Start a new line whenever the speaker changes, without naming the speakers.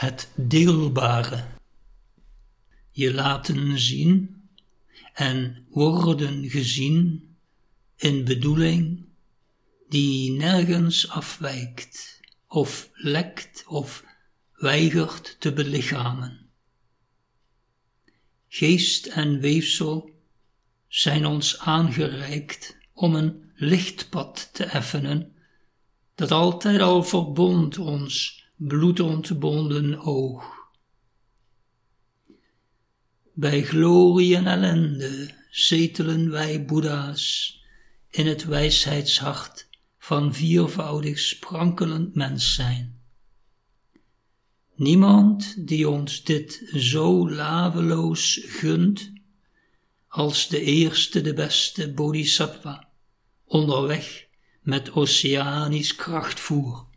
het deelbare. Je laten zien en worden gezien in bedoeling die nergens afwijkt of lekt of weigert te belichamen. Geest en weefsel zijn ons aangereikt om een lichtpad te effenen, dat altijd al verbond ons bloedontbonden oog. Bij glorie en ellende zetelen wij Boeddha's in het wijsheidshart van viervoudig sprankelend mens zijn. Niemand die ons dit zo laveloos gunt, als de eerste, de beste Bodhisattva, onderweg met oceanisch krachtvoer.